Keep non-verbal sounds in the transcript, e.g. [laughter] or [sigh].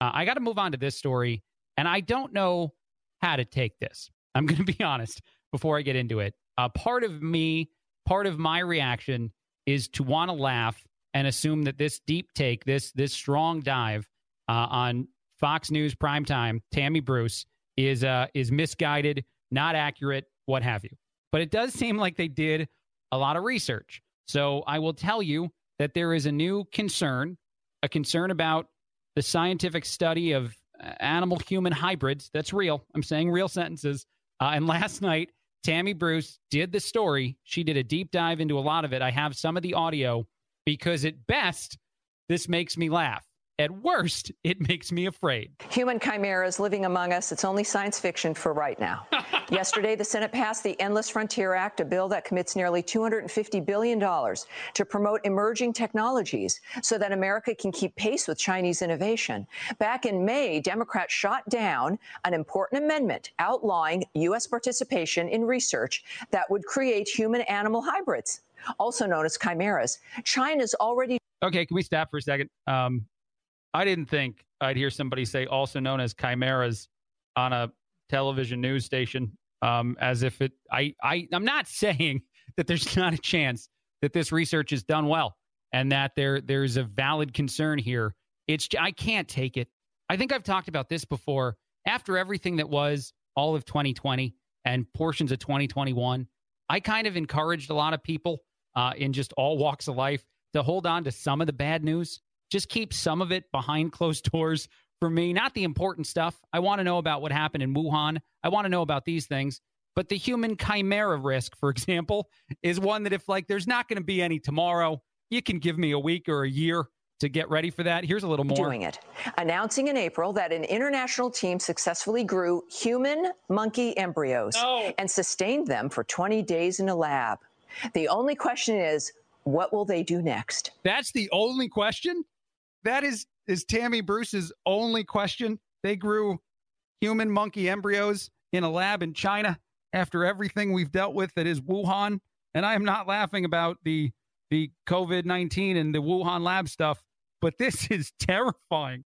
Uh, I got to move on to this story, and I don't know how to take this. I'm going to be [laughs] honest before I get into it. Uh, part of me, part of my reaction is to want to laugh and assume that this deep take, this this strong dive uh, on Fox News primetime, Tammy Bruce is uh, is misguided, not accurate, what have you. But it does seem like they did a lot of research. So I will tell you that there is a new concern, a concern about the scientific study of uh, animal human hybrids. That's real. I'm saying real sentences. Uh, and [laughs] last night, Tammy Bruce did the story. She did a deep dive into a lot of it. I have some of the audio because at best, this makes me laugh. At worst, it makes me afraid. Human chimeras living among us. It's only science fiction for right now. [laughs] Yesterday, the Senate passed the Endless Frontier Act, a bill that commits nearly $250 billion to promote emerging technologies so that America can keep pace with Chinese innovation. Back in May, Democrats shot down an important amendment outlawing U.S. participation in research that would create human animal hybrids, also known as chimeras. China's already. Okay, can we stop for a second? Um, I didn't think I'd hear somebody say also known as chimeras on a television news station um, as if it I, I i'm not [laughs] saying that there's not a chance that this research is done well and that there there's a valid concern here. It's i can't take it. I think i've talked about this before. After everything that was all of 2020 and portions of 2021 i kind of encouraged a lot of people uh, in just all walks of life to hold on to some of the bad news just keep some of it behind [laughs] closed doors for me, not the important stuff. I want to know about what happened in Wuhan. I want to know about these things. But the human chimera risk, for [laughs] example, is one that if like there's not going to be any tomorrow, you can give me a week or a year to get ready for that. Here's a little more. Doing it. Announcing in April that an international team successfully grew human monkey embryos no. and sustained them for 20 days in a lab. The only question is, what will they do next? That's the only question? That is is Tammy Bruce's only question. They grew human monkey embryos in a lab in China after everything we've dealt with that is Wuhan. And I am not laughing about the the COVID 19 and the Wuhan lab stuff, but this [laughs] is terrifying.